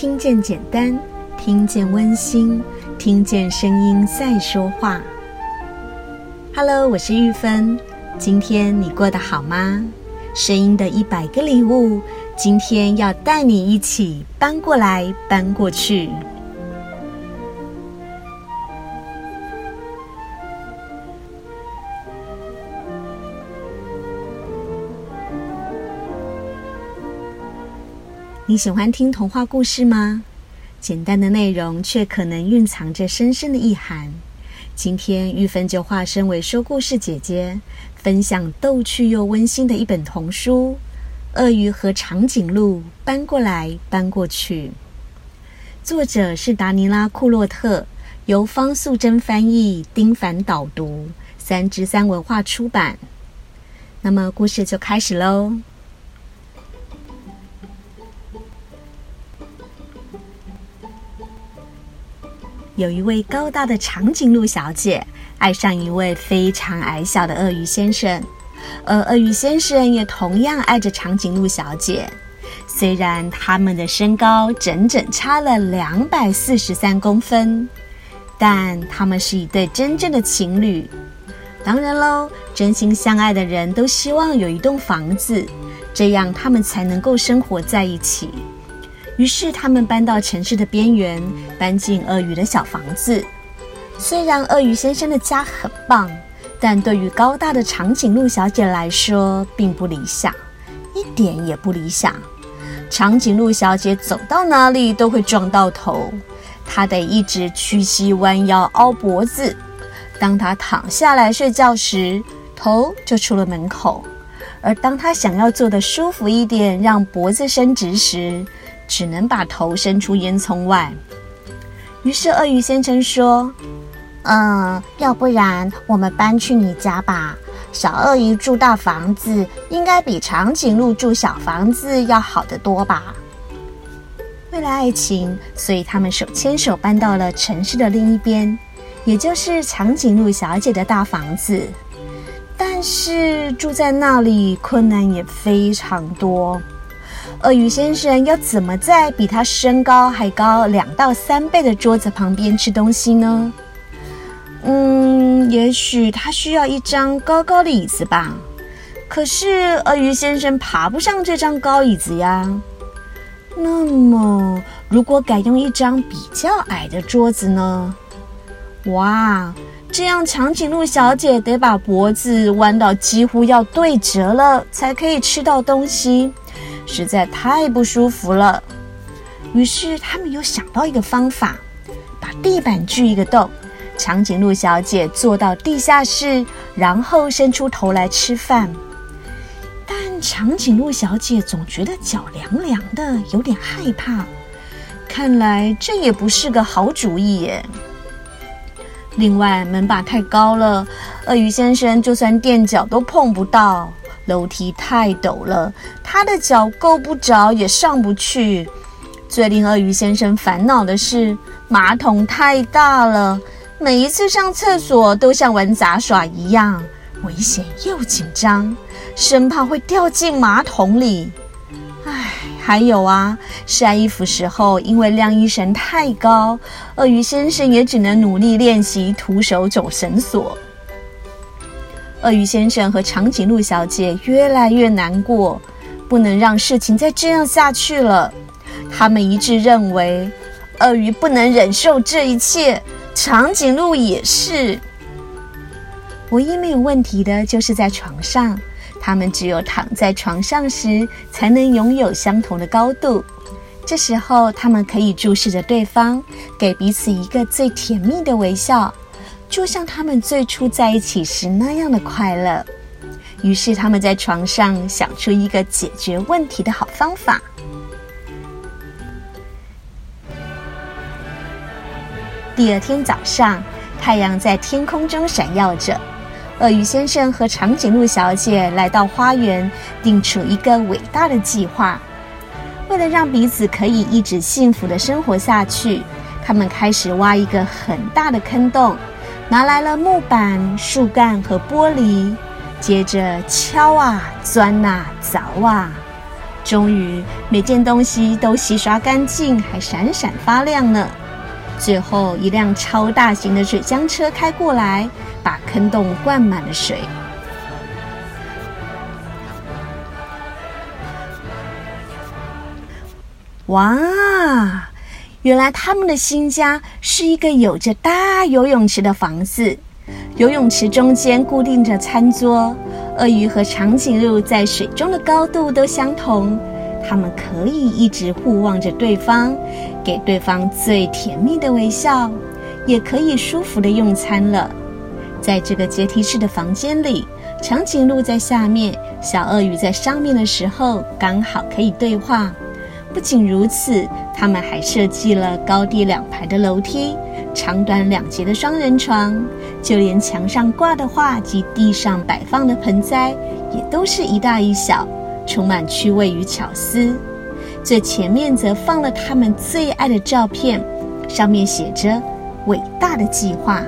听见简单，听见温馨，听见声音在说话。Hello，我是玉芬。今天你过得好吗？声音的一百个礼物，今天要带你一起搬过来，搬过去。喜欢听童话故事吗？简单的内容却可能蕴藏着深深的意涵。今天玉芬就化身为说故事姐姐，分享逗趣又温馨的一本童书《鳄鱼和长颈鹿搬过来搬过去》。作者是达尼拉·库洛特，由方素珍翻译，丁凡导读，三之三文化出版。那么故事就开始喽。有一位高大的长颈鹿小姐爱上一位非常矮小的鳄鱼先生，而鳄鱼先生也同样爱着长颈鹿小姐。虽然他们的身高整整差了两百四十三公分，但他们是一对真正的情侣。当然喽，真心相爱的人都希望有一栋房子，这样他们才能够生活在一起。于是他们搬到城市的边缘，搬进鳄鱼的小房子。虽然鳄鱼先生的家很棒，但对于高大的长颈鹿小姐来说并不理想，一点也不理想。长颈鹿小姐走到哪里都会撞到头，她得一直屈膝弯腰凹脖子。当她躺下来睡觉时，头就出了门口；而当她想要坐得舒服一点，让脖子伸直时，只能把头伸出烟囱外。于是鳄鱼先生说：“嗯，要不然我们搬去你家吧。小鳄鱼住大房子，应该比长颈鹿住小房子要好得多吧？”为了爱情，所以他们手牵手搬到了城市的另一边，也就是长颈鹿小姐的大房子。但是住在那里困难也非常多。鳄鱼先生要怎么在比他身高还高两到三倍的桌子旁边吃东西呢？嗯，也许他需要一张高高的椅子吧。可是鳄鱼先生爬不上这张高椅子呀。那么，如果改用一张比较矮的桌子呢？哇，这样长颈鹿小姐得把脖子弯到几乎要对折了，才可以吃到东西。实在太不舒服了，于是他们又想到一个方法，把地板锯一个洞，长颈鹿小姐坐到地下室，然后伸出头来吃饭。但长颈鹿小姐总觉得脚凉凉的，有点害怕。看来这也不是个好主意耶。另外，门把太高了，鳄鱼先生就算垫脚都碰不到。楼梯太陡了，他的脚够不着，也上不去。最令鳄鱼先生烦恼的是，马桶太大了，每一次上厕所都像玩杂耍一样，危险又紧张，生怕会掉进马桶里。唉，还有啊，晒衣服时候，因为晾衣绳太高，鳄鱼先生也只能努力练习徒手走绳索。鳄鱼先生和长颈鹿小姐越来越难过，不能让事情再这样下去了。他们一致认为，鳄鱼不能忍受这一切，长颈鹿也是。唯一没有问题的就是在床上，他们只有躺在床上时才能拥有相同的高度。这时候，他们可以注视着对方，给彼此一个最甜蜜的微笑。就像他们最初在一起时那样的快乐。于是他们在床上想出一个解决问题的好方法。第二天早上，太阳在天空中闪耀着。鳄鱼先生和长颈鹿小姐来到花园，定出一个伟大的计划。为了让彼此可以一直幸福的生活下去，他们开始挖一个很大的坑洞。拿来了木板、树干和玻璃，接着敲啊、钻啊、凿啊，终于每件东西都洗刷干净，还闪闪发亮呢。最后一辆超大型的水箱车开过来，把坑洞灌满了水。哇！原来他们的新家是一个有着大游泳池的房子，游泳池中间固定着餐桌。鳄鱼和长颈鹿在水中的高度都相同，他们可以一直互望着对方，给对方最甜蜜的微笑，也可以舒服的用餐了。在这个阶梯式的房间里，长颈鹿在下面，小鳄鱼在上面的时候，刚好可以对话。不仅如此，他们还设计了高低两排的楼梯，长短两节的双人床，就连墙上挂的画及地上摆放的盆栽，也都是一大一小，充满趣味与巧思。最前面则放了他们最爱的照片，上面写着“伟大的计划”。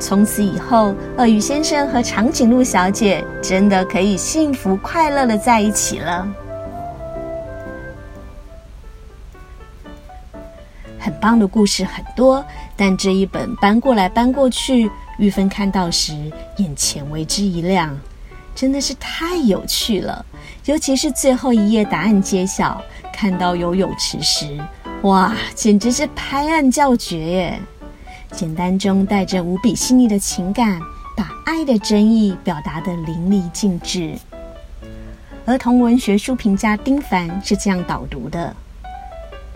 从此以后，鳄鱼先生和长颈鹿小姐真的可以幸福快乐地在一起了。很棒的故事很多，但这一本搬过来搬过去，玉芬看到时眼前为之一亮，真的是太有趣了。尤其是最后一页答案揭晓，看到游泳池时，哇，简直是拍案叫绝耶！简单中带着无比细腻的情感，把爱的真意表达得淋漓尽致。儿童文学书评家丁凡是这样导读的。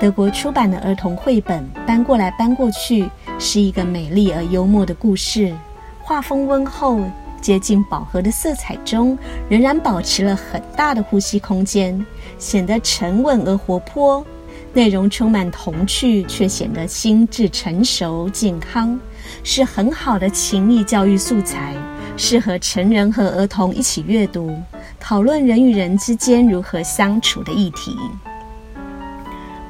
德国出版的儿童绘本搬过来搬过去，是一个美丽而幽默的故事。画风温厚，接近饱和的色彩中，仍然保持了很大的呼吸空间，显得沉稳而活泼。内容充满童趣，却显得心智成熟健康，是很好的情谊教育素材，适合成人和儿童一起阅读，讨论人与人之间如何相处的议题。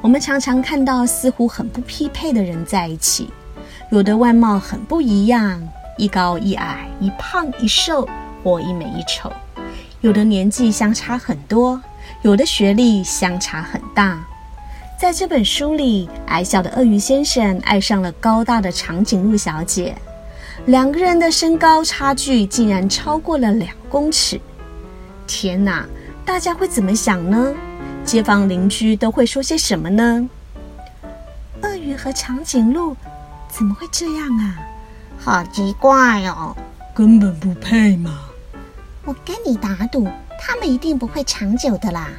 我们常常看到似乎很不匹配的人在一起，有的外貌很不一样，一高一矮，一胖一瘦，或一美一丑；有的年纪相差很多，有的学历相差很大。在这本书里，矮小的鳄鱼先生爱上了高大的长颈鹿小姐，两个人的身高差距竟然超过了两公尺。天哪，大家会怎么想呢？街坊邻居都会说些什么呢？鳄鱼和长颈鹿怎么会这样啊？好奇怪哦，根本不配嘛！我跟你打赌，他们一定不会长久的啦。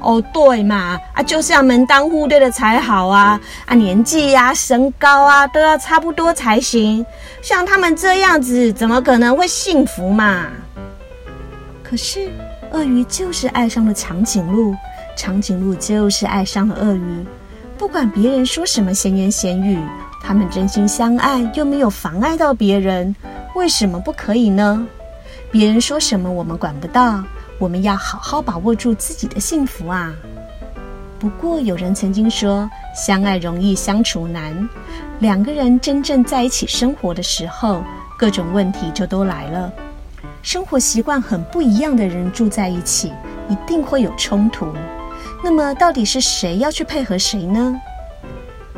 哦，对嘛，啊，就是要门当户对的才好啊！啊，年纪呀、啊、身高啊都要差不多才行。像他们这样子，怎么可能会幸福嘛？可是，鳄鱼就是爱上了长颈鹿。长颈鹿就是爱上了鳄鱼，不管别人说什么闲言闲语，他们真心相爱又没有妨碍到别人，为什么不可以呢？别人说什么我们管不到，我们要好好把握住自己的幸福啊！不过有人曾经说，相爱容易相处难，两个人真正在一起生活的时候，各种问题就都来了。生活习惯很不一样的人住在一起，一定会有冲突。那么，到底是谁要去配合谁呢？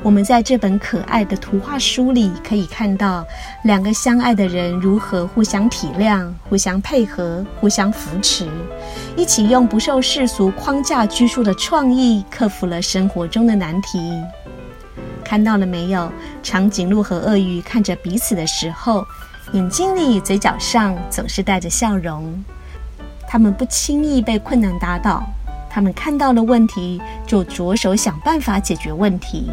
我们在这本可爱的图画书里可以看到，两个相爱的人如何互相体谅、互相配合、互相扶持，一起用不受世俗框架拘束的创意，克服了生活中的难题。看到了没有？长颈鹿和鳄鱼看着彼此的时候，眼睛里、嘴角上总是带着笑容。他们不轻易被困难打倒。他们看到了问题，就着手想办法解决问题。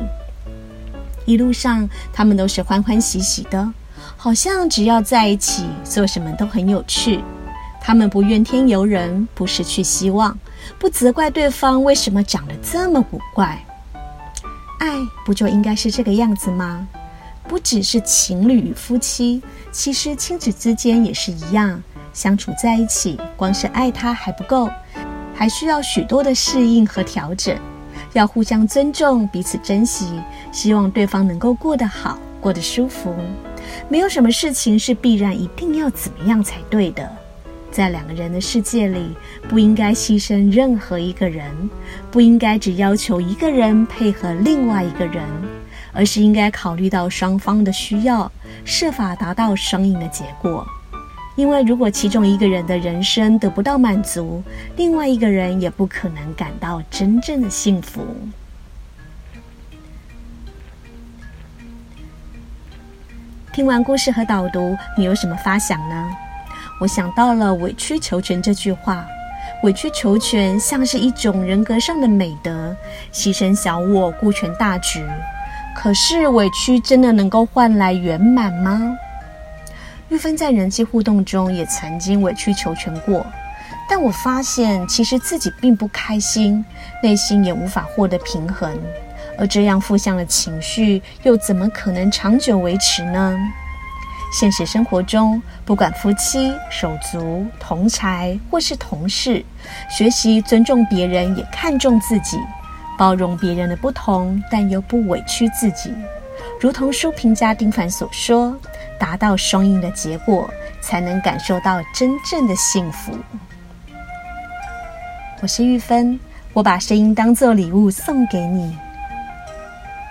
一路上，他们都是欢欢喜喜的，好像只要在一起，做什么都很有趣。他们不怨天尤人，不失去希望，不责怪对方为什么长得这么古怪。爱不就应该是这个样子吗？不只是情侣与夫妻，其实亲子之间也是一样，相处在一起，光是爱他还不够。还需要许多的适应和调整，要互相尊重，彼此珍惜，希望对方能够过得好，过得舒服。没有什么事情是必然一定要怎么样才对的。在两个人的世界里，不应该牺牲任何一个人，不应该只要求一个人配合另外一个人，而是应该考虑到双方的需要，设法达到双赢的结果。因为如果其中一个人的人生得不到满足，另外一个人也不可能感到真正的幸福。听完故事和导读，你有什么发想呢？我想到了“委曲求全”这句话，“委曲求全”像是一种人格上的美德，牺牲小我，顾全大局。可是，委屈真的能够换来圆满吗？玉芬在人际互动中也曾经委曲求全过，但我发现其实自己并不开心，内心也无法获得平衡。而这样负向的情绪，又怎么可能长久维持呢？现实生活中，不管夫妻、手足、同侪或是同事，学习尊重别人，也看重自己，包容别人的不同，但又不委屈自己。如同书评家丁凡所说：“达到双赢的结果，才能感受到真正的幸福。”我是玉芬，我把声音当作礼物送给你。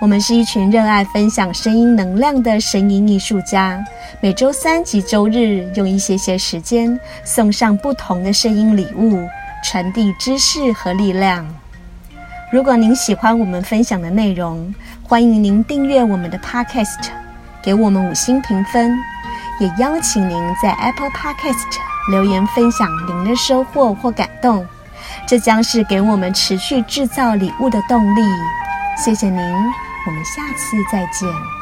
我们是一群热爱分享声音能量的声音艺术家，每周三及周日用一些些时间送上不同的声音礼物，传递知识和力量。如果您喜欢我们分享的内容，欢迎您订阅我们的 Podcast，给我们五星评分，也邀请您在 Apple Podcast 留言分享您的收获或感动，这将是给我们持续制造礼物的动力。谢谢您。我们下次再见。